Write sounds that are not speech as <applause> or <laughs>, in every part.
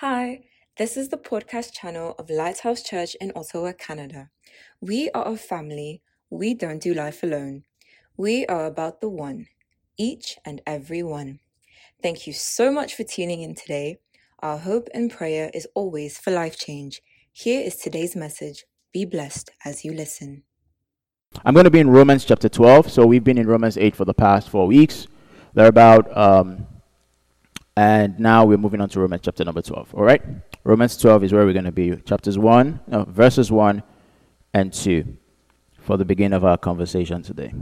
Hi, this is the podcast channel of Lighthouse Church in Ottawa, Canada. We are a family. We don't do life alone. We are about the one, each and every one. Thank you so much for tuning in today. Our hope and prayer is always for life change. Here is today's message. Be blessed as you listen. I'm going to be in Romans chapter 12. So we've been in Romans 8 for the past four weeks. They're about um, and now we're moving on to Romans chapter number 12. All right? Romans 12 is where we're going to be. Chapters 1, no, verses 1 and 2 for the beginning of our conversation today.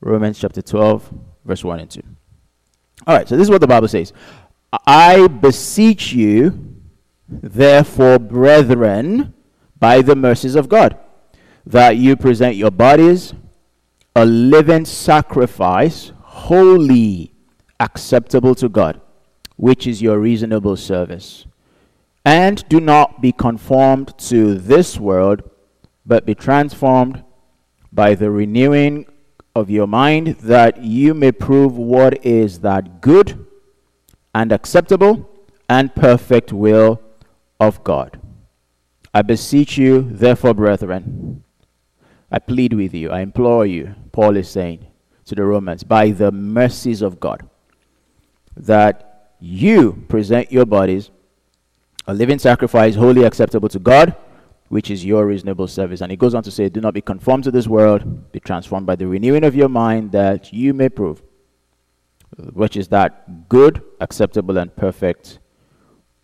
Romans chapter 12, verse 1 and 2. All right, so this is what the Bible says I beseech you, therefore, brethren, by the mercies of God, that you present your bodies a living sacrifice, holy acceptable to God, which is your reasonable service. And do not be conformed to this world, but be transformed by the renewing of your mind, that you may prove what is that good and acceptable and perfect will of God. I beseech you, therefore, brethren, I plead with you, I implore you, Paul is saying to the Romans, by the mercies of God that you present your bodies a living sacrifice, wholly acceptable to God, which is your reasonable service. And he goes on to say, Do not be conformed to this world, be transformed by the renewing of your mind, that you may prove which is that good, acceptable, and perfect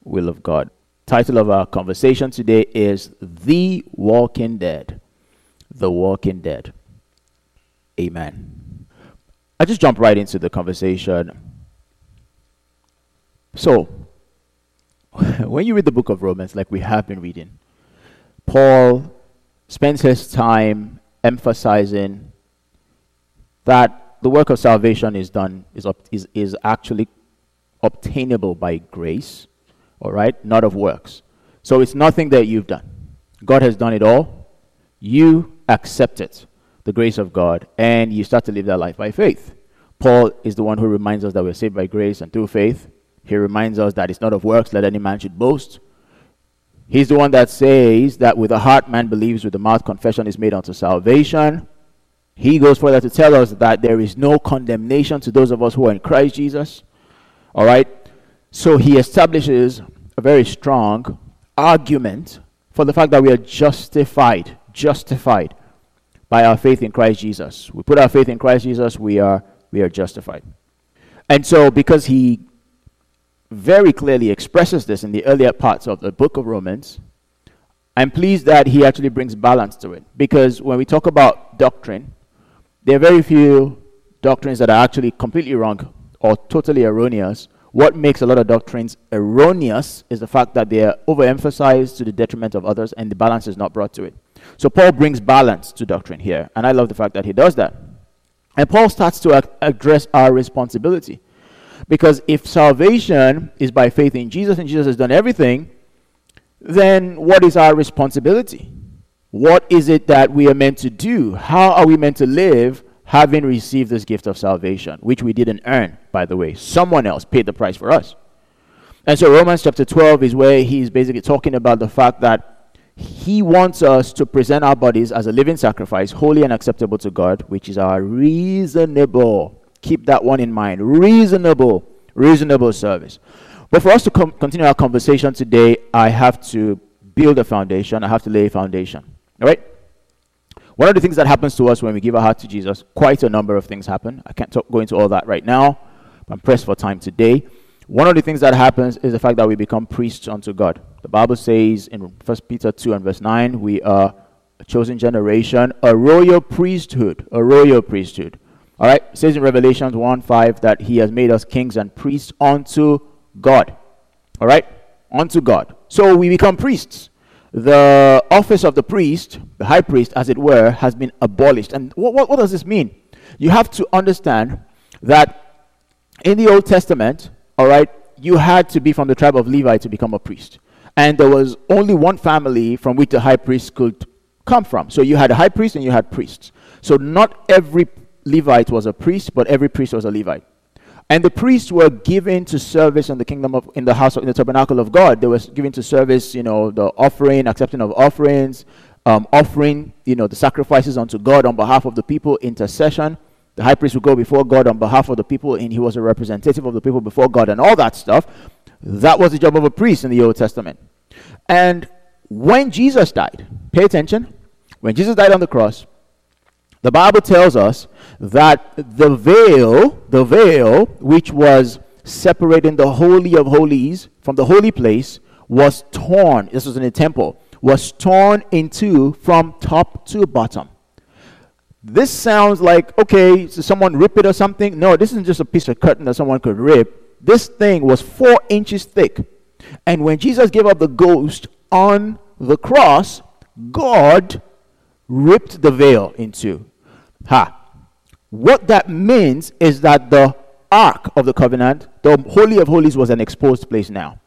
will of God. Title of our conversation today is The Walking Dead. The Walking Dead. Amen. I just jump right into the conversation so, <laughs> when you read the book of Romans, like we have been reading, Paul spends his time emphasizing that the work of salvation is done, is, is, is actually obtainable by grace, all right, not of works. So it's nothing that you've done. God has done it all. You accept it, the grace of God, and you start to live that life by faith. Paul is the one who reminds us that we're saved by grace and through faith. He reminds us that it's not of works, that any man should boast. He's the one that says that with the heart man believes, with the mouth confession is made unto salvation. He goes further to tell us that there is no condemnation to those of us who are in Christ Jesus. All right? So he establishes a very strong argument for the fact that we are justified, justified by our faith in Christ Jesus. We put our faith in Christ Jesus, we are we are justified. And so because he very clearly expresses this in the earlier parts of the book of Romans. I'm pleased that he actually brings balance to it because when we talk about doctrine, there are very few doctrines that are actually completely wrong or totally erroneous. What makes a lot of doctrines erroneous is the fact that they are overemphasized to the detriment of others and the balance is not brought to it. So Paul brings balance to doctrine here, and I love the fact that he does that. And Paul starts to address our responsibility. Because if salvation is by faith in Jesus and Jesus has done everything, then what is our responsibility? What is it that we are meant to do? How are we meant to live having received this gift of salvation, which we didn't earn, by the way? Someone else paid the price for us. And so Romans chapter 12 is where he's basically talking about the fact that he wants us to present our bodies as a living sacrifice, holy and acceptable to God, which is our reasonable Keep that one in mind. Reasonable, reasonable service. But for us to com- continue our conversation today, I have to build a foundation. I have to lay a foundation. All right? One of the things that happens to us when we give our heart to Jesus, quite a number of things happen. I can't talk, go into all that right now. I'm pressed for time today. One of the things that happens is the fact that we become priests unto God. The Bible says in 1 Peter 2 and verse 9, we are a chosen generation, a royal priesthood, a royal priesthood. All right, it says in Revelations 1 5 that he has made us kings and priests unto God. All right, unto God. So we become priests. The office of the priest, the high priest, as it were, has been abolished. And what, what, what does this mean? You have to understand that in the Old Testament, all right, you had to be from the tribe of Levi to become a priest. And there was only one family from which the high priest could come from. So you had a high priest and you had priests. So not every Levite was a priest, but every priest was a Levite. And the priests were given to service in the kingdom of, in the house, of, in the tabernacle of God. They were given to service, you know, the offering, accepting of offerings, um, offering, you know, the sacrifices unto God on behalf of the people, intercession. The high priest would go before God on behalf of the people, and he was a representative of the people before God, and all that stuff. That was the job of a priest in the Old Testament. And when Jesus died, pay attention, when Jesus died on the cross, the Bible tells us that the veil, the veil which was separating the Holy of Holies from the holy place, was torn. This was in the temple, was torn in two from top to bottom. This sounds like, okay, so someone rip it or something. No, this isn't just a piece of curtain that someone could rip. This thing was four inches thick. And when Jesus gave up the ghost on the cross, God ripped the veil in two. Ha. What that means is that the Ark of the Covenant, the Holy of Holies, was an exposed place now.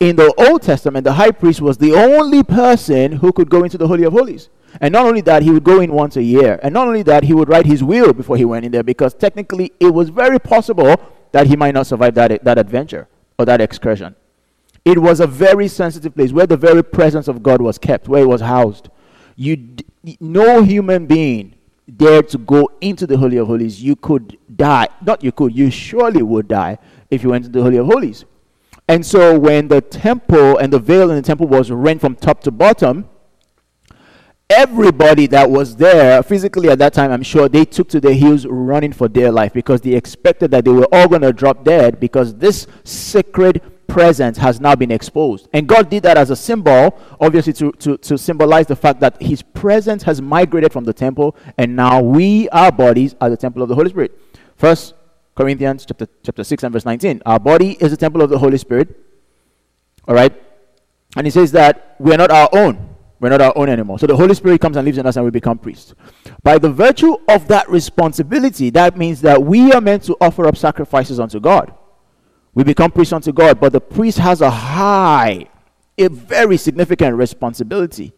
In the Old Testament, the high priest was the only person who could go into the Holy of Holies. And not only that, he would go in once a year. And not only that, he would write his will before he went in there because technically it was very possible that he might not survive that, that adventure or that excursion. It was a very sensitive place where the very presence of God was kept, where it was housed. You d- no human being dared to go into the Holy of Holies, you could die. Not you could, you surely would die if you went into the Holy of Holies. And so when the temple and the veil in the temple was rent from top to bottom, everybody that was there physically at that time, I'm sure they took to their heels running for their life because they expected that they were all going to drop dead because this sacred presence has now been exposed. And God did that as a symbol, obviously, to, to, to symbolize the fact that His presence has migrated from the temple, and now we, our bodies, are the temple of the Holy Spirit. First Corinthians chapter, chapter 6 and verse 19. Our body is the temple of the Holy Spirit. All right? And he says that we are not our own. We're not our own anymore. So the Holy Spirit comes and lives in us and we become priests. By the virtue of that responsibility, that means that we are meant to offer up sacrifices unto God. We become priests unto God, but the priest has a high, a very significant responsibility.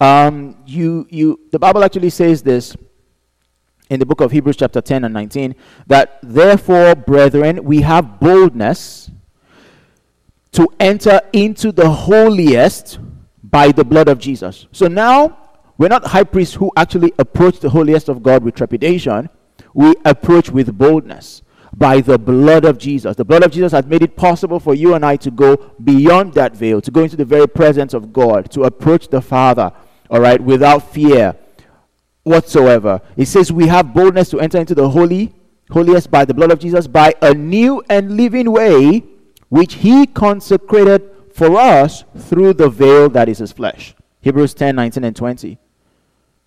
Um, you, you, the Bible actually says this in the book of Hebrews, chapter 10 and 19, that therefore, brethren, we have boldness to enter into the holiest by the blood of Jesus. So now, we're not high priests who actually approach the holiest of God with trepidation, we approach with boldness by the blood of Jesus. The blood of Jesus has made it possible for you and I to go beyond that veil, to go into the very presence of God, to approach the Father, all right, without fear whatsoever. It says we have boldness to enter into the holy, holiest by the blood of Jesus, by a new and living way which he consecrated for us through the veil that is his flesh. Hebrews 10 19 and 20.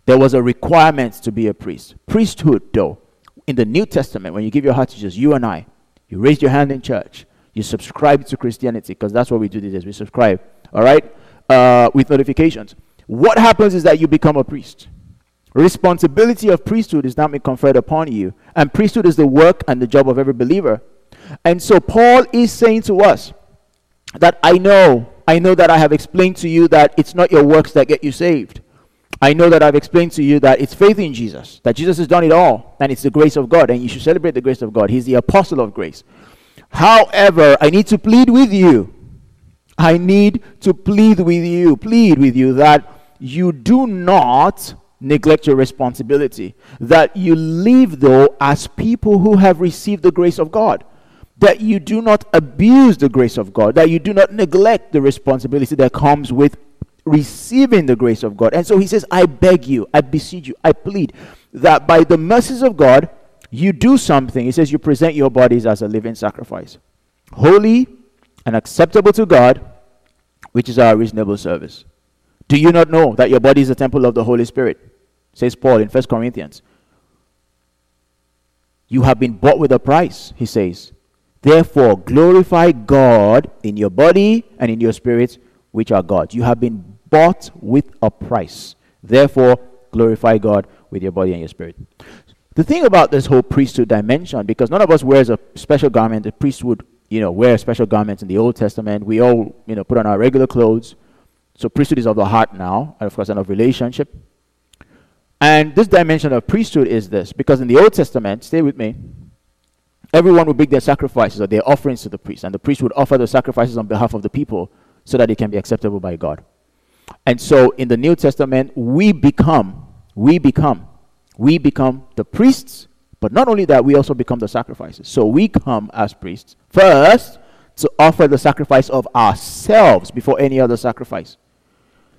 There was a requirement to be a priest. Priesthood, though, in the New Testament, when you give your heart to Jesus, you and I, you raised your hand in church, you subscribe to Christianity, because that's what we do these days. We subscribe, all right, uh, with notifications. What happens is that you become a priest. Responsibility of priesthood is now being conferred upon you, and priesthood is the work and the job of every believer. And so Paul is saying to us that I know, I know that I have explained to you that it's not your works that get you saved. I know that I've explained to you that it's faith in Jesus, that Jesus has done it all, and it's the grace of God, and you should celebrate the grace of God. He's the apostle of grace. However, I need to plead with you. I need to plead with you, plead with you that you do not neglect your responsibility, that you live, though, as people who have received the grace of God that you do not abuse the grace of God, that you do not neglect the responsibility that comes with receiving the grace of God. And so he says, I beg you, I beseech you, I plead that by the mercies of God, you do something. He says, you present your bodies as a living sacrifice, holy and acceptable to God, which is our reasonable service. Do you not know that your body is a temple of the Holy Spirit? Says Paul in 1 Corinthians. You have been bought with a price, he says. Therefore, glorify God in your body and in your spirit, which are God. You have been bought with a price. Therefore, glorify God with your body and your spirit. The thing about this whole priesthood dimension, because none of us wears a special garment, the priest would, you know, wear special garments in the Old Testament. We all, you know, put on our regular clothes. So priesthood is of the heart now, and of course, and of relationship. And this dimension of priesthood is this, because in the Old Testament, stay with me, everyone would bring their sacrifices or their offerings to the priest, and the priest would offer the sacrifices on behalf of the people so that it can be acceptable by God. And so in the New Testament, we become, we become, we become the priests, but not only that, we also become the sacrifices. So we come as priests first to offer the sacrifice of ourselves before any other sacrifice.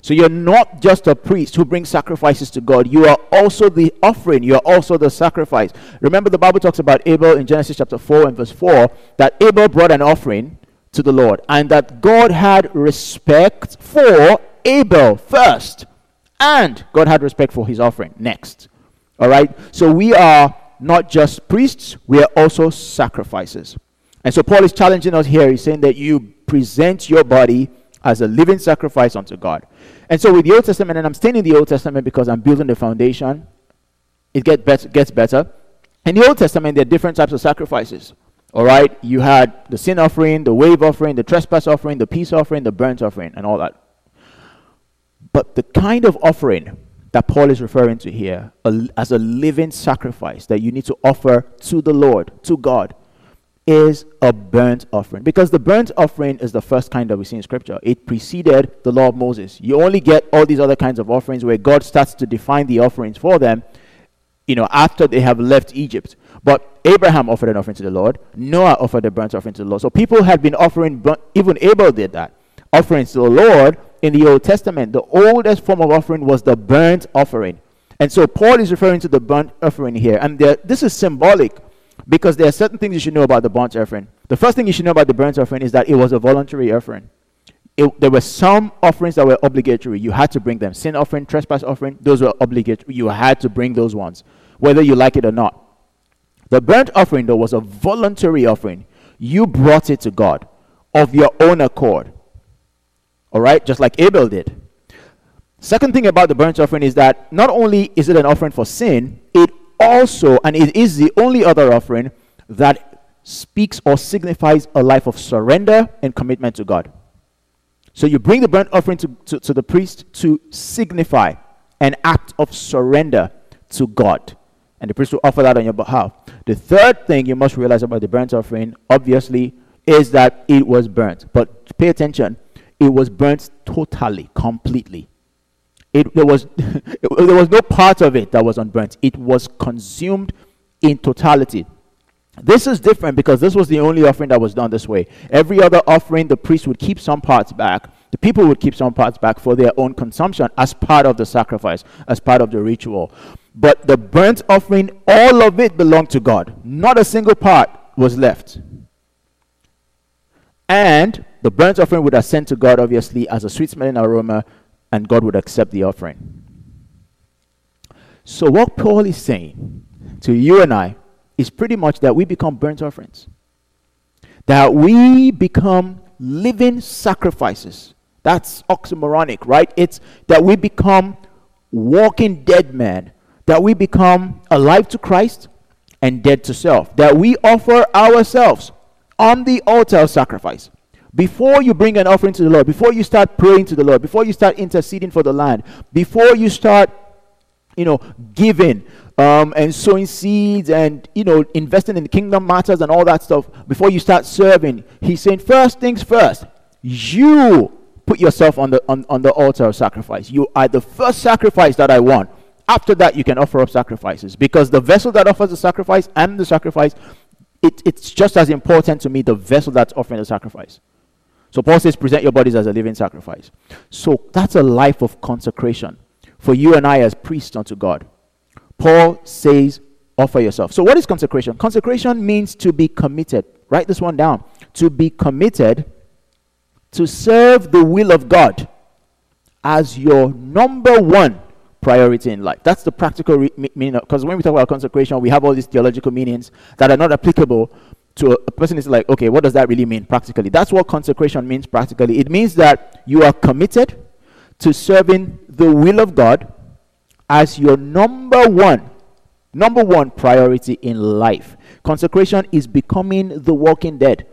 So you're not just a priest who brings sacrifices to God. You are also the offering. You are also the sacrifice. Remember, the Bible talks about Abel in Genesis chapter 4 and verse 4 that Abel brought an offering to the Lord and that God had respect for Abel first and God had respect for his offering next. All right? So we are not just priests, we are also sacrifices. And so Paul is challenging us here. He's saying that you present your body as a living sacrifice unto God. And so with the Old Testament, and I'm staying in the Old Testament because I'm building the foundation, it get better, gets better. In the Old Testament, there are different types of sacrifices. All right, you had the sin offering, the wave offering, the trespass offering, the peace offering, the burnt offering, and all that. But the kind of offering that Paul is referring to here a, as a living sacrifice that you need to offer to the Lord, to God, is a burnt offering. Because the burnt offering is the first kind that we see in Scripture. It preceded the law of Moses. You only get all these other kinds of offerings where God starts to define the offerings for them, you know, after they have left Egypt. But Abraham offered an offering to the Lord. Noah offered a burnt offering to the Lord. So people had been offering, even Abel did that, offerings to the Lord in the Old Testament. The oldest form of offering was the burnt offering. And so Paul is referring to the burnt offering here. And this is symbolic because there are certain things you should know about the burnt offering. The first thing you should know about the burnt offering is that it was a voluntary offering. It, there were some offerings that were obligatory. You had to bring them. Sin offering, trespass offering, those were obligatory. You had to bring those ones, whether you like it or not. The burnt offering, though, was a voluntary offering. You brought it to God of your own accord. All right? Just like Abel did. Second thing about the burnt offering is that not only is it an offering for sin, it also, and it is the only other offering that speaks or signifies a life of surrender and commitment to God. So you bring the burnt offering to, to, to the priest to signify an act of surrender to God. And the priest will offer that on your behalf. The third thing you must realize about the burnt offering, obviously, is that it was burnt. But pay attention, it was burnt totally, completely. It, there, was, <laughs> there was no part of it that was unburnt. It was consumed in totality. This is different because this was the only offering that was done this way. Every other offering, the priest would keep some parts back. The people would keep some parts back for their own consumption as part of the sacrifice, as part of the ritual. But the burnt offering, all of it belonged to God. Not a single part was left. And the burnt offering would ascend to God, obviously, as a sweet smelling aroma and God would accept the offering. So, what Paul is saying to you and I is pretty much that we become burnt offerings, that we become living sacrifices. That's oxymoronic, right? It's that we become walking dead men, that we become alive to Christ and dead to self, that we offer ourselves on the altar of sacrifice. Before you bring an offering to the Lord, before you start praying to the Lord, before you start interceding for the land, before you start, you know, giving um, and sowing seeds and, you know, investing in kingdom matters and all that stuff, before you start serving, he's saying, first things first, you put yourself on the, on, on the altar of sacrifice. You are the first sacrifice that I want. After that, you can offer up sacrifices because the vessel that offers the sacrifice and the sacrifice, it, it's just as important to me, the vessel that's offering the sacrifice. So Paul says, present your bodies as a living sacrifice. So that's a life of consecration for you and I as priests unto God. Paul says, offer yourself. So what is consecration? Consecration means to be committed. Write this one down. To be committed to serve the will of God as your number one priority in life. That's the practical re- meaning. Because when we talk about consecration, we have all these theological meanings that are not applicable to a, person is like, okay, what does that really mean practically? That's what consecration means practically. It means that you are committed to serving the will of God as your number one, number one priority in life. Consecration is becoming the walking dead,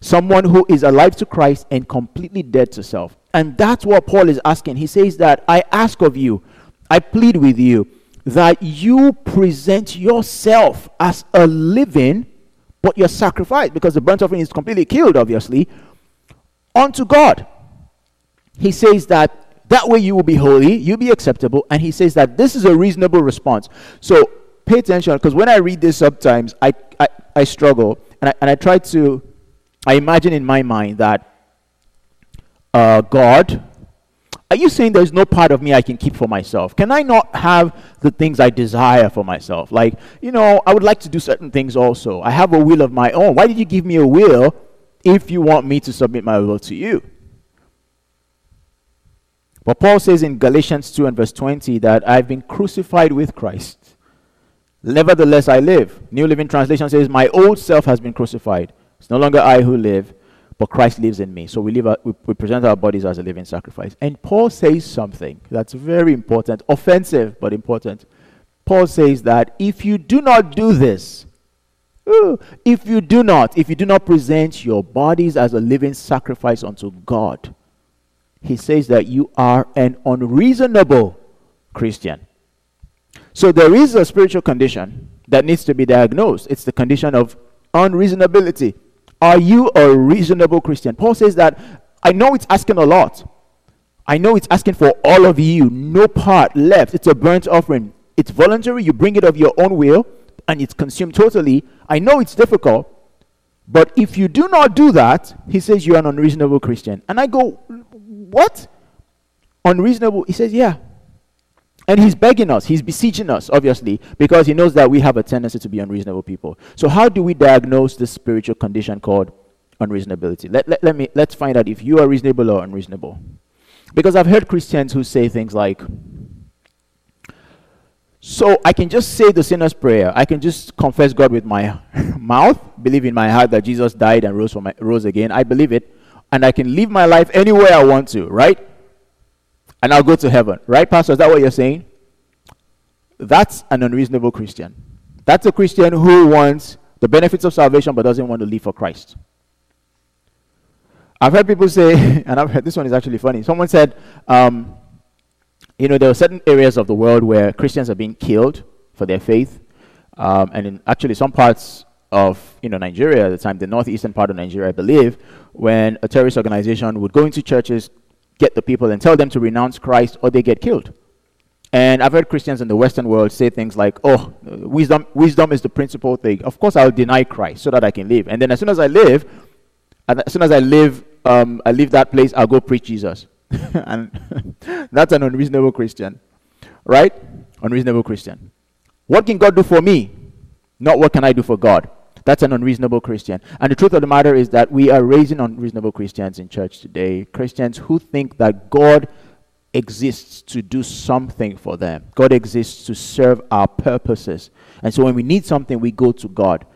someone who is alive to Christ and completely dead to self. And that's what Paul is asking. He says that I ask of you, I plead with you that you present yourself as a living but your sacrifice, because the burnt offering is completely killed, obviously, unto God. He says that that way you will be holy, you'll be acceptable, and he says that this is a reasonable response. So pay attention, because when I read this sometimes, I, I, I struggle, and I, and I try to, I imagine in my mind that uh, God, are you saying there's no part of me I can keep for myself? Can I not have the things I desire for myself? Like, you know, I would like to do certain things also. I have a will of my own. Why did you give me a will if you want me to submit my will to you? But Paul says in Galatians 2 and verse 20 that I've been crucified with Christ. Nevertheless, I live. New Living Translation says, My old self has been crucified. It's no longer I who live, but Christ lives in me. So we, live we, we present our bodies as a living sacrifice. And Paul says something that's very important, offensive, but important. Paul says that if you do not do this, if you do not, if you do not present your bodies as a living sacrifice unto God, he says that you are an unreasonable Christian. So there is a spiritual condition that needs to be diagnosed. It's the condition of unreasonability. Are you a reasonable Christian? Paul says that I know it's asking a lot. I know it's asking for all of you, no part left. It's a burnt offering. It's voluntary. You bring it of your own will and it's consumed totally. I know it's difficult, but if you do not do that, he says you're an unreasonable Christian. And I go, what? Unreasonable? He says, yeah. And he's begging us, he's beseeching us, obviously, because he knows that we have a tendency to be unreasonable people. So, how do we diagnose this spiritual condition called unreasonability? Let, let, let me, let's find out if you are reasonable or unreasonable. Because I've heard Christians who say things like, so I can just say the sinner's prayer. I can just confess God with my <laughs> mouth, believe in my heart that Jesus died and rose, my, rose again. I believe it. And I can live my life anywhere I want to, right? And I'll go to heaven. Right, Pastor? Is that what you're saying? That's an unreasonable Christian. That's a Christian who wants the benefits of salvation but doesn't want to live for Christ. I've heard people say, <laughs> and I've heard this one is actually funny. Someone said, um, you know, there are certain areas of the world where Christians are being killed for their faith. Um, and in actually some parts of you know Nigeria at the time, the northeastern part of Nigeria, I believe, when a terrorist organization would go into churches, get the people and tell them to renounce Christ or they get killed. And I've heard Christians in the Western world say things like, "Oh, wisdom, wisdom is the principal thing. Of course, I'll deny Christ so that I can live. And then as soon as I live, as soon as I live, um, I leave that place, I'll go preach Jesus." <laughs> and <laughs> that's an unreasonable Christian, right? Unreasonable Christian. What can God do for me? Not what can I do for God. That's an unreasonable Christian. And the truth of the matter is that we are raising unreasonable Christians in church today. Christians who think that God exists to do something for them, God exists to serve our purposes. And so when we need something, we go to God.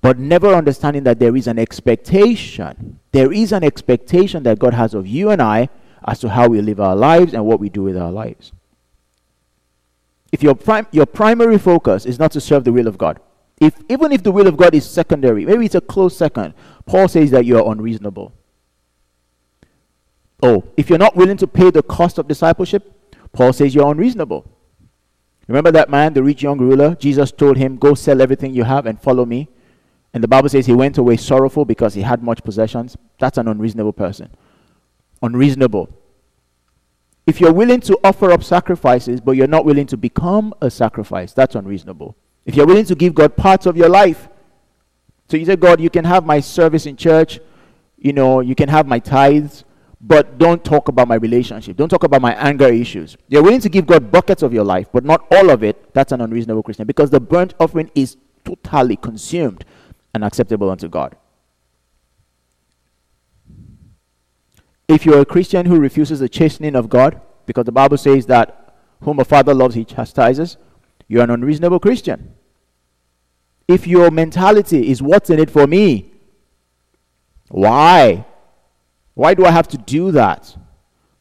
But never understanding that there is an expectation. There is an expectation that God has of you and I as to how we live our lives and what we do with our lives. If your, prim- your primary focus is not to serve the will of God, if even if the will of God is secondary, maybe it's a close second, Paul says that you are unreasonable. Oh, if you're not willing to pay the cost of discipleship, Paul says you're unreasonable. Remember that man, the rich young ruler? Jesus told him, Go sell everything you have and follow me. And the Bible says he went away sorrowful because he had much possessions. That's an unreasonable person. Unreasonable. If you're willing to offer up sacrifices, but you're not willing to become a sacrifice, that's unreasonable. If you're willing to give God parts of your life, so you say, God, you can have my service in church, you know, you can have my tithes, but don't talk about my relationship. Don't talk about my anger issues. You're willing to give God buckets of your life, but not all of it. That's an unreasonable Christian because the burnt offering is totally consumed and acceptable unto God. If you're a Christian who refuses the chastening of God, because the Bible says that whom a father loves, he chastises, you're an unreasonable Christian. If your mentality is what's in it for me, why? Why do I have to do that?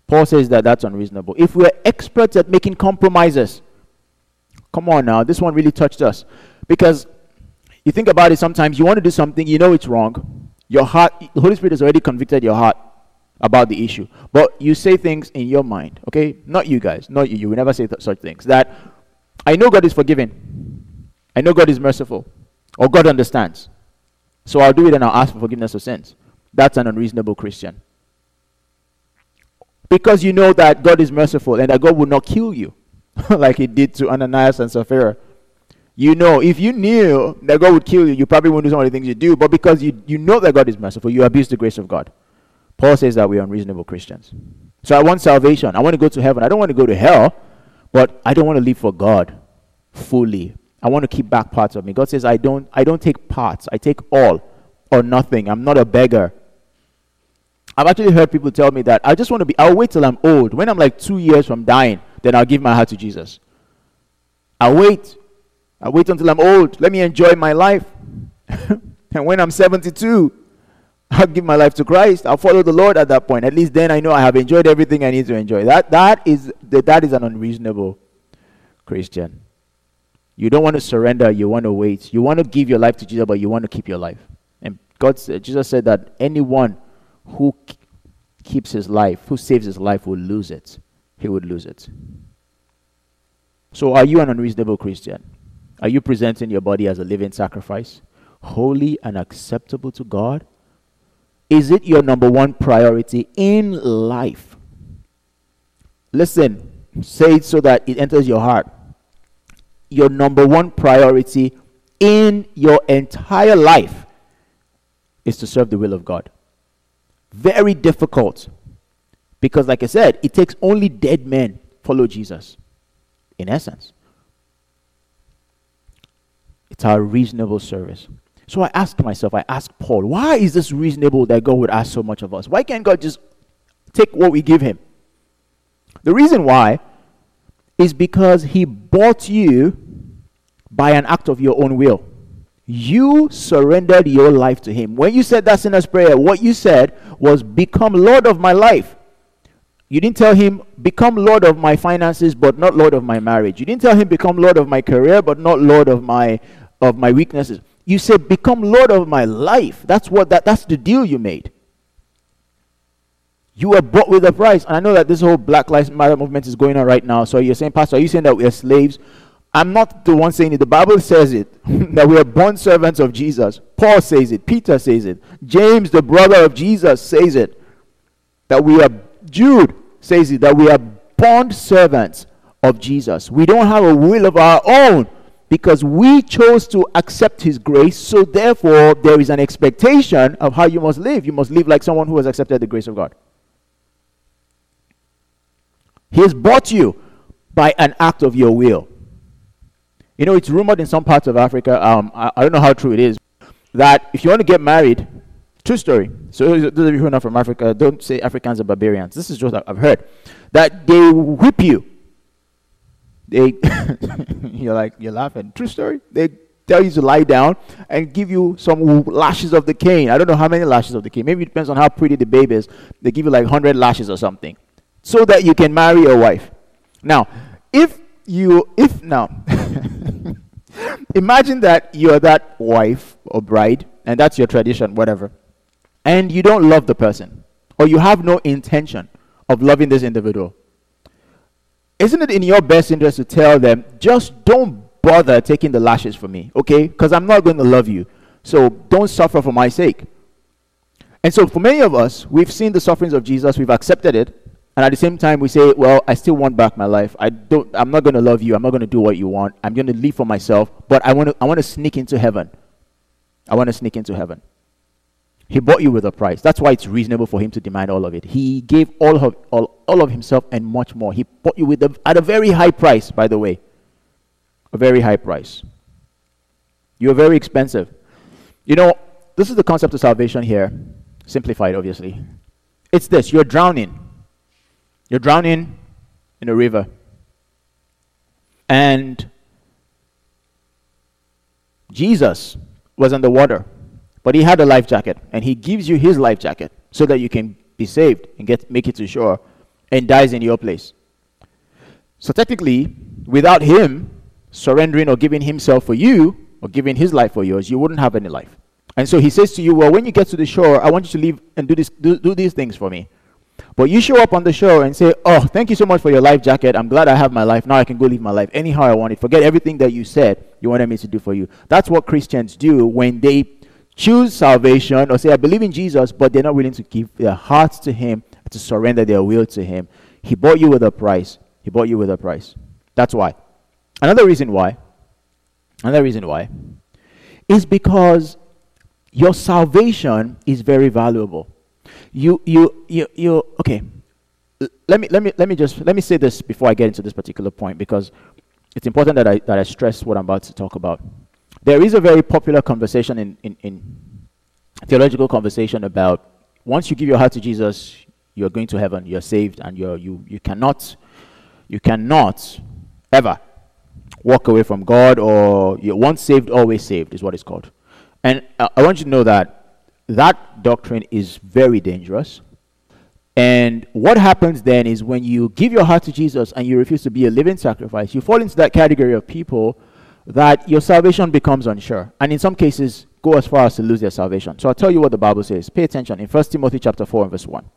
Paul says that that's unreasonable. If we're experts at making compromises, come on now, this one really touched us. Because you think about it sometimes, you want to do something, you know it's wrong. Your heart, the Holy Spirit has already convicted your heart about the issue. But you say things in your mind, okay? Not you guys, not you. You will never say th- such things. That I know God is forgiving. I know God is merciful. Or God understands. So I'll do it and I'll ask for forgiveness of sins. That's an unreasonable Christian. Because you know that God is merciful and that God will not kill you <laughs> like he did to Ananias and Sapphira. You know, if you knew that God would kill you, you probably wouldn't do some of the things you do. But because you, you know that God is merciful, you abuse the grace of God. Paul says that we are unreasonable Christians. So I want salvation. I want to go to heaven. I don't want to go to hell, but I don't want to live for God fully. I want to keep back parts of me. God says I don't I don't take parts. I take all or nothing. I'm not a beggar. I've actually heard people tell me that I just want to be I'll wait till I'm old. When I'm like 2 years from dying, then I'll give my heart to Jesus. I'll wait I'll wait until I'm old. Let me enjoy my life. <laughs> and when I'm 72, I'll give my life to Christ. I'll follow the Lord at that point. At least then I know I have enjoyed everything I need to enjoy. That, that, is, that is an unreasonable Christian. You don't want to surrender, you want to wait. You want to give your life to Jesus, but you want to keep your life. And God Jesus said that anyone who keeps his life, who saves his life, will lose it. He would lose it. So, are you an unreasonable Christian? Are you presenting your body as a living sacrifice, holy and acceptable to God? Is it your number one priority in life? Listen, say it so that it enters your heart. Your number one priority in your entire life is to serve the will of God. Very difficult. Because, like I said, it takes only dead men follow Jesus, in essence. It's our reasonable service. So I ask myself, I ask Paul, why is this reasonable that God would ask so much of us? Why can't God just take what we give him? The reason why is because he bought you by an act of your own will. You surrendered your life to him. When you said that sinner's prayer, what you said was, Become Lord of my life. You didn't tell him, Become Lord of my finances, but not Lord of my marriage. You didn't tell him, Become Lord of my career, but not Lord of my of my weaknesses. You said, Become Lord of my life. That's what that, that's the deal you made. You were bought with a price. And I know that this whole Black Lives Matter movement is going on right now. So you're saying, Pastor, are you saying that we are slaves? I'm not the one saying it. The Bible says it <laughs> that we are bond servants of Jesus. Paul says it. Peter says it. James, the brother of Jesus, says it. That we are, Jude says it, that we are bond servants of Jesus. We don't have a will of our own because we chose to accept his grace so therefore there is an expectation of how you must live you must live like someone who has accepted the grace of god he has bought you by an act of your will you know it's rumored in some parts of africa um, I, I, don't know how true it is that if you want to get married true story so those of you who are not from africa don't say africans are barbarians this is just what i've heard that they whip you they, <laughs> you're like, you're laughing. True story. They tell you to lie down and give you some lashes of the cane. I don't know how many lashes of the cane. Maybe it depends on how pretty the baby is. They give you like 100 lashes or something so that you can marry your wife. Now, if you, if now, <laughs> imagine that you're that wife or bride and that's your tradition, whatever, and you don't love the person or you have no intention of loving this individual isn't it in your best interest to tell them, just don't bother taking the lashes for me, okay? Because I'm not going to love you. So don't suffer for my sake. And so for many of us, we've seen the sufferings of Jesus, we've accepted it, and at the same time we say, well, I still want back my life. I don't I'm not going to love you. I'm not going to do what you want. I'm going to live for myself, but I want to I want to sneak into heaven. I want to sneak into heaven. He bought you with a price. That's why it's reasonable for him to demand all of it. He gave all of, all, all of himself and much more. He bought you with a, at a very high price, by the way. A very high price. You're very expensive. You know, this is the concept of salvation here, simplified, obviously. It's this you're drowning. You're drowning in a river. And Jesus was in the water. But he had a life jacket, and he gives you his life jacket so that you can be saved and get make it to shore and dies in your place. So technically, without him surrendering or giving himself for you or giving his life for yours, you wouldn't have any life. And so he says to you, Well, when you get to the shore, I want you to leave and do this do, do these things for me. But you show up on the show and say, Oh, thank you so much for your life jacket. I'm glad I have my life. Now I can go live my life anyhow I want it. Forget everything that you said you wanted me to do for you. That's what Christians do when they choose salvation or say, I believe in Jesus, but they're not willing to give their hearts to Him, to surrender their will to Him. He bought you with a price. He bought you with a price. That's why. Another reason why, another reason why, is because your salvation is very valuable you you you you okay. Let me let me let me just let me say this before i get into this particular point because it's important that i that i stress what i'm about to talk about. There is a very popular conversation in in, in theological conversation about once you give your heart to jesus you're going to heaven you're saved and you're you you cannot you cannot ever walk away from god or you're once saved always saved is what it's called. And uh, i want you to know that that doctrine is very dangerous. And what happens then is when you give your heart to Jesus and you refuse to be a living sacrifice, you fall into that category of people that your salvation becomes unsure. And in some cases, go as far as to lose their salvation. So I'll tell you what the Bible says. Pay attention. In 1 Timothy chapter 4 and verse 1.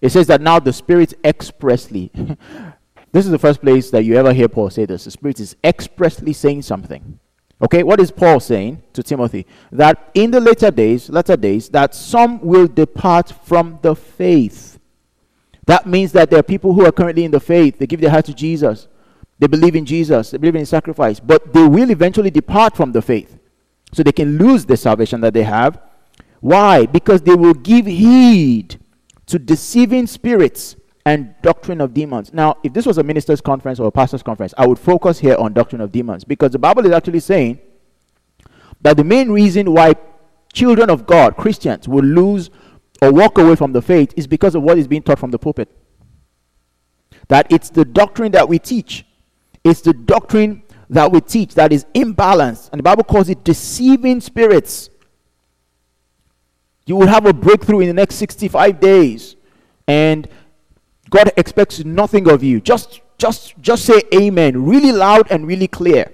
It says that now the Spirit expressly, <laughs> this is the first place that you ever hear Paul say this. The Spirit is expressly saying something. Okay, what is Paul saying to Timothy? That in the later days, latter days, that some will depart from the faith. That means that there are people who are currently in the faith, they give their heart to Jesus, they believe in Jesus, they believe in sacrifice, but they will eventually depart from the faith. So they can lose the salvation that they have. Why? Because they will give heed to deceiving spirits and doctrine of demons. Now, if this was a minister's conference or a pastor's conference, I would focus here on doctrine of demons because the Bible is actually saying that the main reason why children of God, Christians, will lose or walk away from the faith is because of what is being taught from the pulpit. That it's the doctrine that we teach, it's the doctrine that we teach that is imbalanced, and the Bible calls it deceiving spirits. You will have a breakthrough in the next 65 days, and God expects nothing of you. Just, just, just say amen really loud and really clear.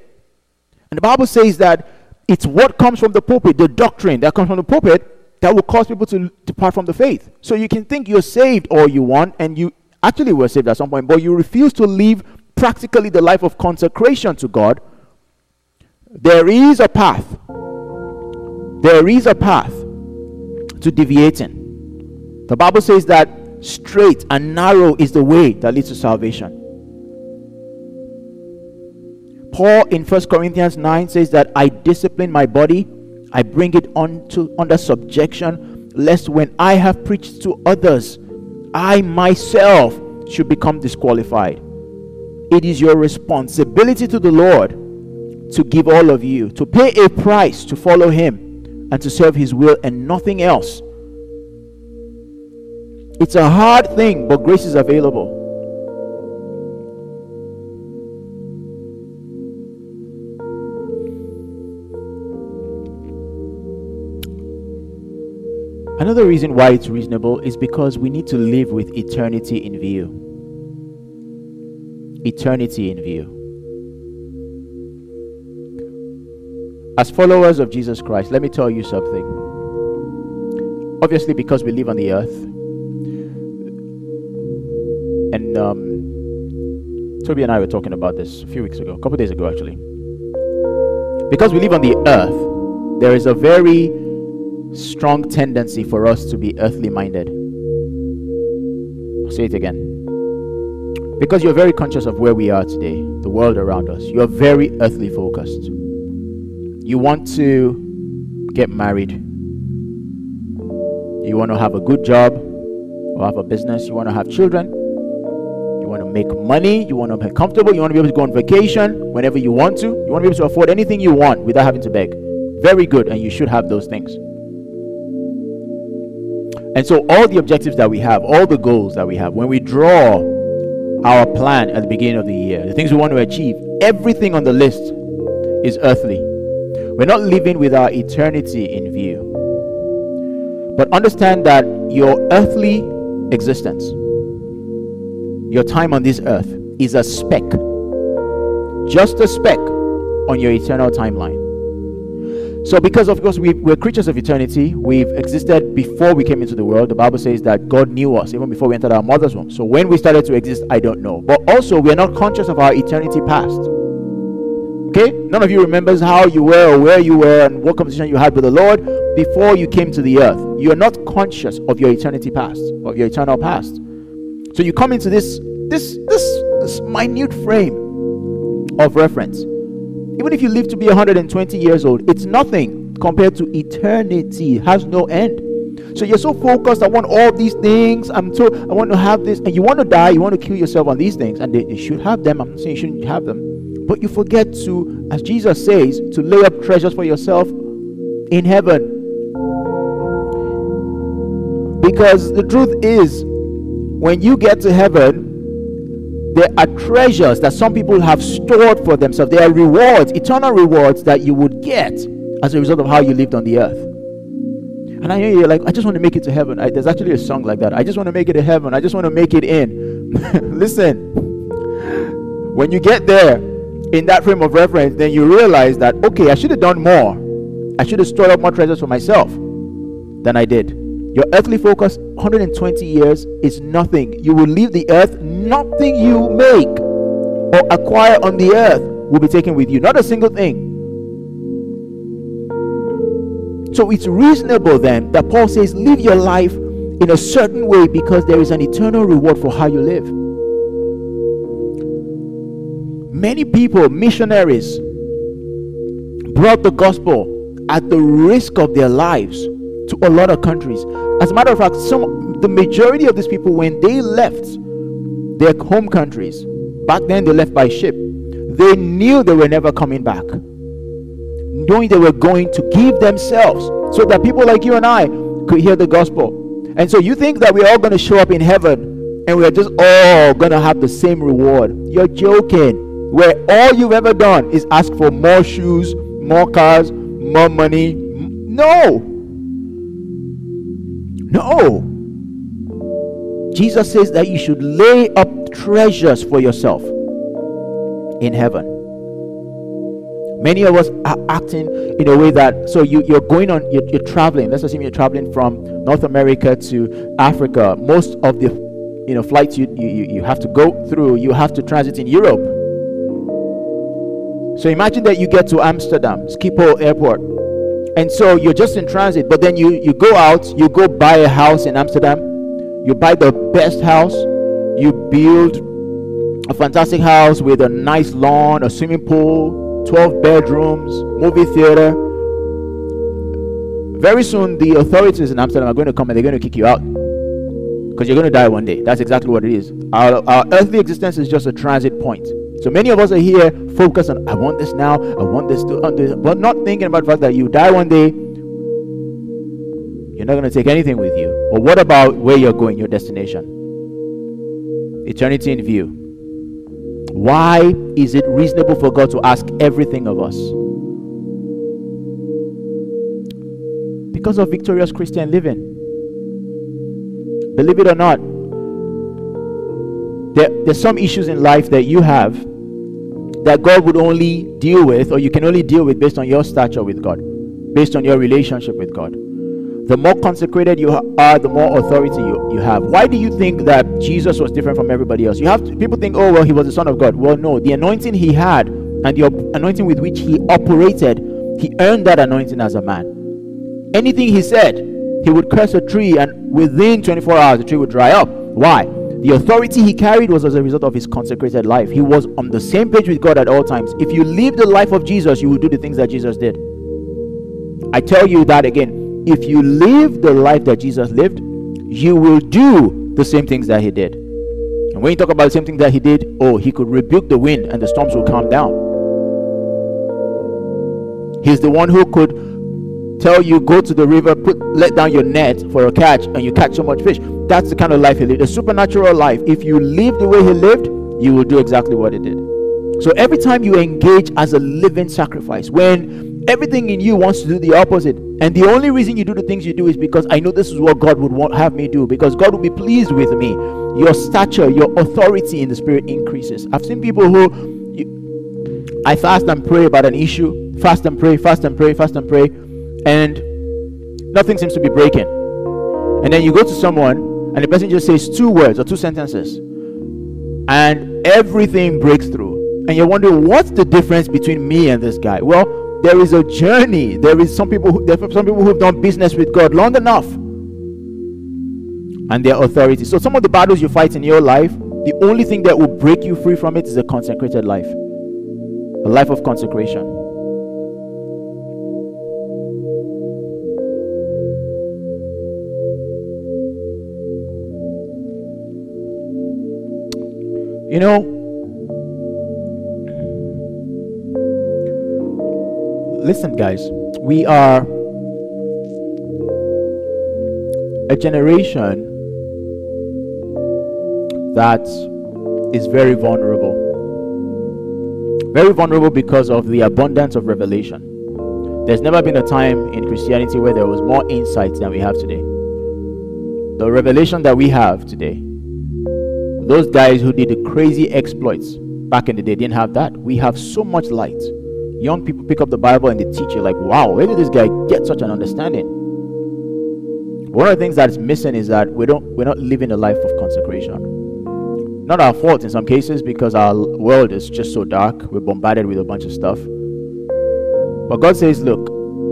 And the Bible says that it's what comes from the pulpit, the doctrine that comes from the pulpit, that will cause people to depart from the faith. So you can think you're saved all you want, and you actually were saved at some point, but you refuse to live practically the life of consecration to God. There is a path. There is a path to deviating. The Bible says that straight and narrow is the way that leads to salvation. Paul in 1 Corinthians 9 says that I discipline my body, I bring it on to, under subjection, lest when I have preached to others, I myself should become disqualified. It is your responsibility to the Lord to give all of you, to pay a price to follow Him and to serve His will and nothing else. It's a hard thing, but grace is available. Another reason why it's reasonable is because we need to live with eternity in view. Eternity in view. As followers of Jesus Christ, let me tell you something. Obviously, because we live on the earth, and um, Toby and I were talking about this a few weeks ago, a couple days ago actually. Because we live on the earth, there is a very strong tendency for us to be earthly minded. I'll say it again. Because you're very conscious of where we are today, the world around us, you're very earthly focused. You want to get married, you want to have a good job or have a business, you want to have children, you want to make money, you want to be comfortable, you want to be able to go on vacation whenever you want to, you want to be able to afford anything you want without having to beg. Very good, and you should have those things. And so, all the objectives that we have, all the goals that we have, when we draw our plan at the beginning of the year, the things we want to achieve, everything on the list is earthly. We're not living with our eternity in view. But understand that your earthly existence, your time on this earth is a speck, just a speck on your eternal timeline. So, because of course we, we're creatures of eternity, we've existed before we came into the world. The Bible says that God knew us even before we entered our mother's womb. So, when we started to exist, I don't know. But also, we are not conscious of our eternity past. Okay? None of you remembers how you were or where you were and what conversation you had with the Lord before you came to the earth. You are not conscious of your eternity past, of your eternal past. So you come into this this this this minute frame of reference even if you live to be 120 years old, it's nothing compared to eternity. It has no end. So you're so focused. I want all these things. I'm so I want to have this, and you want to die. You want to kill yourself on these things, and they, they should have them. I'm not saying you shouldn't have them, but you forget to, as Jesus says, to lay up treasures for yourself in heaven. Because the truth is, when you get to heaven, there are treasures that some people have stored for themselves. There are rewards, eternal rewards that you would get as a result of how you lived on the earth. And I know you're like, I just want to make it to heaven. I, there's actually a song like that. I just want to make it to heaven. I just want to make it in. <laughs> Listen, when you get there in that frame of reference, then you realize that, okay, I should have done more. I should have stored up more treasures for myself than I did. Your earthly focus, 120 years, is nothing. You will leave the earth, nothing you make or acquire on the earth will be taken with you. Not a single thing. So it's reasonable then that Paul says, live your life in a certain way because there is an eternal reward for how you live. Many people, missionaries, brought the gospel at the risk of their lives to a lot of countries. As a matter of fact, some the majority of these people, when they left their home countries, back then they left by ship, they knew they were never coming back. Knowing they were going to give themselves so that people like you and I could hear the gospel. And so you think that we're all going to show up in heaven and we're just all going to have the same reward. You're joking. Where all you've ever done is ask for more shoes, more cars, more money. No. No. Jesus says that you should lay up treasures for yourself in heaven. Many of us are acting in a way that so you, you're going on you're, you're traveling. Let's assume you're traveling from North America to Africa. Most of the you know flights you, you, you have to go through, you have to transit in Europe. So imagine that you get to Amsterdam, Schiphol Airport, and so you're just in transit, but then you, you go out, you go buy a house in Amsterdam, you buy the best house, you build a fantastic house with a nice lawn, a swimming pool, 12 bedrooms, movie theater. Very soon, the authorities in Amsterdam are going to come and they're going to kick you out because you're going to die one day. That's exactly what it is. Our, our earthly existence is just a transit point. So many of us are here focused on, I want this now, I want this to, uh, this, but not thinking about the fact that you die one day, you're not going to take anything with you. Or what about where you're going, your destination? Eternity in view. Why is it reasonable for God to ask everything of us? Because of victorious Christian living. Believe it or not, there, there's some issues in life that you have that God would only deal with, or you can only deal with based on your stature with God, based on your relationship with God. The more consecrated you are, the more authority you, you have. Why do you think that Jesus was different from everybody else? You have to, people think, oh well, he was the Son of God. Well, no, the anointing he had and the anointing with which he operated, he earned that anointing as a man. Anything he said, he would curse a tree, and within 24 hours, the tree would dry up. Why? The authority he carried was as a result of his consecrated life. He was on the same page with God at all times. If you live the life of Jesus, you will do the things that Jesus did. I tell you that again. If you live the life that Jesus lived, you will do the same things that he did. And when you talk about the same thing that he did, oh, he could rebuke the wind and the storms will calm down. He's the one who could tell you go to the river, put let down your net for a catch, and you catch so much fish. That's the kind of life he lived. A supernatural life. If you live the way he lived, you will do exactly what he did. So every time you engage as a living sacrifice, when everything in you wants to do the opposite, and the only reason you do the things you do is because I know this is what God would want have me do, because God will be pleased with me. Your stature, your authority in the spirit increases. I've seen people who you, I fast and pray about an issue fast and pray, fast and pray, fast and pray, and nothing seems to be breaking. And then you go to someone and the person just says two words or two sentences, and everything breaks through. And you're wondering what's the difference between me and this guy? Well, there is a journey. There is some people. Who, there are some people who have done business with God long enough, and their authority. So some of the battles you fight in your life, the only thing that will break you free from it is a consecrated life, a life of consecration. You know, listen, guys, we are a generation that is very vulnerable. Very vulnerable because of the abundance of revelation. There's never been a time in Christianity where there was more insight than we have today. The revelation that we have today, those guys who did the crazy exploits back in the day didn't have that. We have so much light. Young people pick up the Bible and they teach you, like, wow, where did this guy get such an understanding? One of the things that's missing is that we don't we're not living a life of consecration not our fault in some cases because our world is just so dark. We're bombarded with a bunch of stuff. But God says, Look,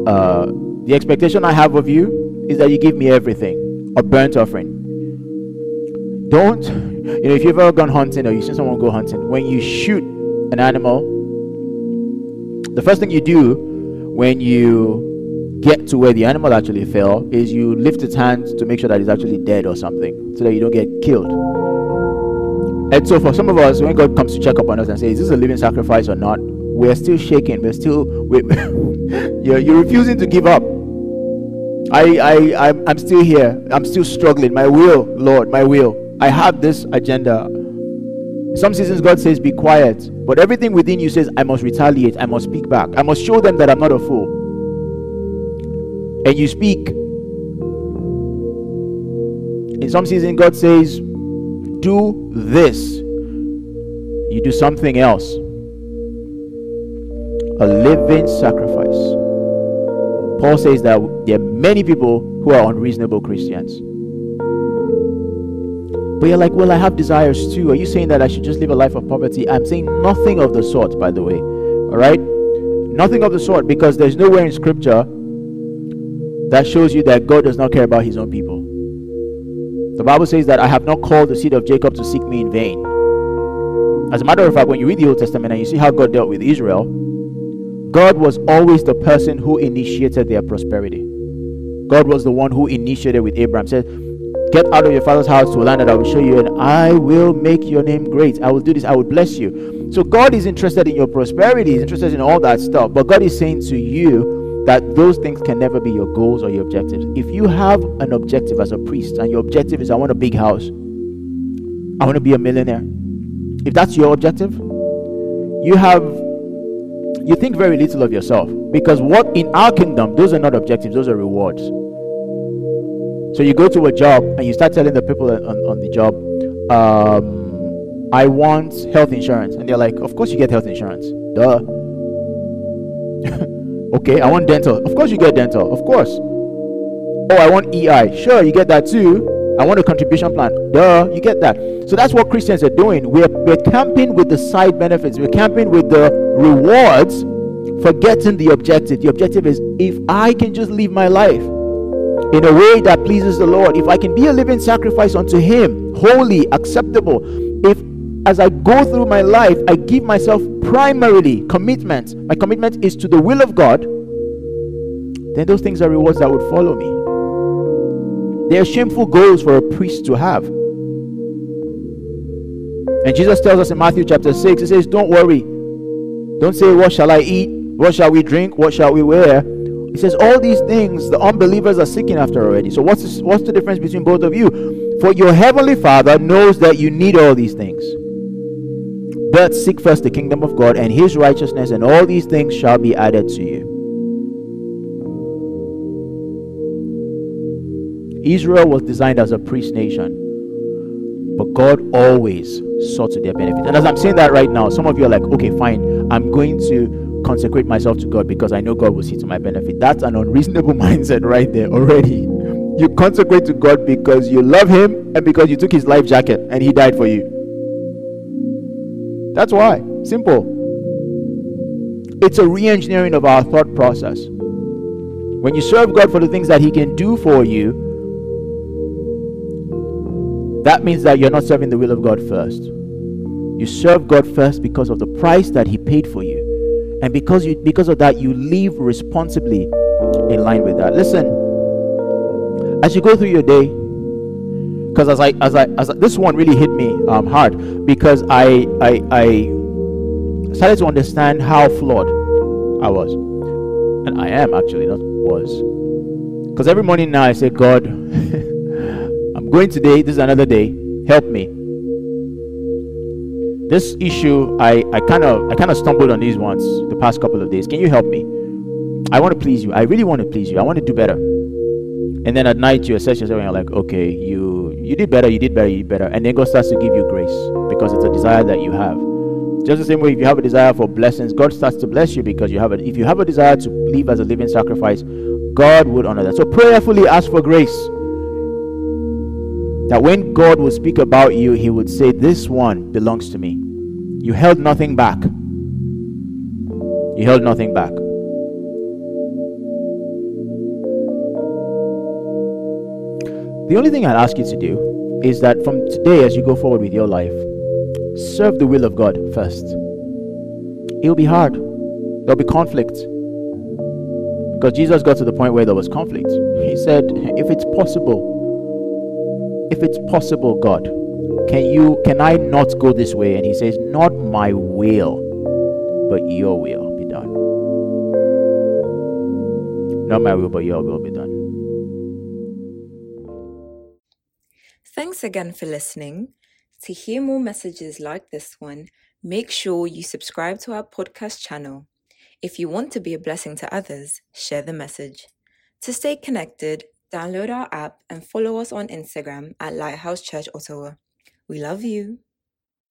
uh, the expectation I have of you is that you give me everything a burnt offering. Don't, you know, if you've ever gone hunting or you've seen someone go hunting, when you shoot an animal, the first thing you do when you get to where the animal actually fell is you lift its hand to make sure that it's actually dead or something so that you don't get killed. And so, for some of us, when God comes to check up on us and say, "Is this a living sacrifice or not?" We're still shaking. We're still we, <laughs> you're, you're refusing to give up. I I I'm, I'm still here. I'm still struggling. My will, Lord, my will. I have this agenda. Some seasons God says, "Be quiet," but everything within you says, "I must retaliate. I must speak back. I must show them that I'm not a fool." And you speak. In some seasons, God says, do this, you do something else. A living sacrifice. Paul says that there are many people who are unreasonable Christians. But you're like, well, I have desires too. Are you saying that I should just live a life of poverty? I'm saying nothing of the sort, by the way. All right? Nothing of the sort, because there's nowhere in Scripture that shows you that God does not care about his own people. The Bible says that I have not called the seed of Jacob to seek me in vain. As a matter of fact, when you read the Old Testament and you see how God dealt with Israel, God was always the person who initiated their prosperity. God was the one who initiated with Abraham, said, Get out of your father's house to a land that I will show you, and I will make your name great. I will do this, I will bless you. So God is interested in your prosperity, He's interested in all that stuff. But God is saying to you, that those things can never be your goals or your objectives. If you have an objective as a priest and your objective is, I want a big house, I want to be a millionaire, if that's your objective, you have you think very little of yourself because what in our kingdom those are not objectives those are rewards so you go to a job and you start telling the people on, on the job um, i want health insurance and they're like of course you get health insurance duh <laughs> Okay, I want dental. Of course, you get dental. Of course. Oh, I want EI. Sure, you get that too. I want a contribution plan. Duh, you get that. So that's what Christians are doing. We're, we're camping with the side benefits, we're camping with the rewards, forgetting the objective. The objective is if I can just live my life in a way that pleases the Lord, if I can be a living sacrifice unto Him, holy, acceptable, if as I go through my life, I give myself primarily commitment. My commitment is to the will of God. Then those things are rewards that would follow me. They are shameful goals for a priest to have. And Jesus tells us in Matthew chapter 6, He says, Don't worry. Don't say, What shall I eat? What shall we drink? What shall we wear? He says, All these things the unbelievers are seeking after already. So, what's, this, what's the difference between both of you? For your heavenly Father knows that you need all these things. But seek first the kingdom of God and his righteousness, and all these things shall be added to you. Israel was designed as a priest nation, but God always sought to their benefit. And as I'm saying that right now, some of you are like, okay, fine, I'm going to consecrate myself to God because I know God will see to my benefit. That's an unreasonable <laughs> mindset right there already. You consecrate to God because you love Him and because you took His life jacket and He died for you. That's why. Simple. It's a re engineering of our thought process. When you serve God for the things that He can do for you, that means that you're not serving the will of God first. You serve God first because of the price that He paid for you. And because you because of that, you live responsibly in line with that. Listen, as you go through your day, because as I as I as I, this one really hit me um, hard because I I I started to understand how flawed I was, and I am actually not was. Because every morning now I say, God, <laughs> I'm going today. This is another day. Help me. This issue, I I kind of I kind of stumbled on these ones the past couple of days. Can you help me? I want to please you. I really want to please you. I want to do better. And then at night you assess yourself and you're like, okay, you you did better, you did better, you did better. And then God starts to give you grace because it's a desire that you have. Just the same way, if you have a desire for blessings, God starts to bless you because you have it. If you have a desire to live as a living sacrifice, God would honor that. So prayerfully ask for grace. That when God will speak about you, He would say, This one belongs to me. You held nothing back. You held nothing back. The only thing I'd ask you to do is that from today, as you go forward with your life, serve the will of God first. It'll be hard, there'll be conflict. Because Jesus got to the point where there was conflict. He said, If it's possible, if it's possible, God, can you can I not go this way? And he says, Not my will, but your will be done. Not my will, but your will be done. Thanks again for listening. To hear more messages like this one, make sure you subscribe to our podcast channel. If you want to be a blessing to others, share the message. To stay connected, download our app and follow us on Instagram at Lighthouse Church Ottawa. We love you.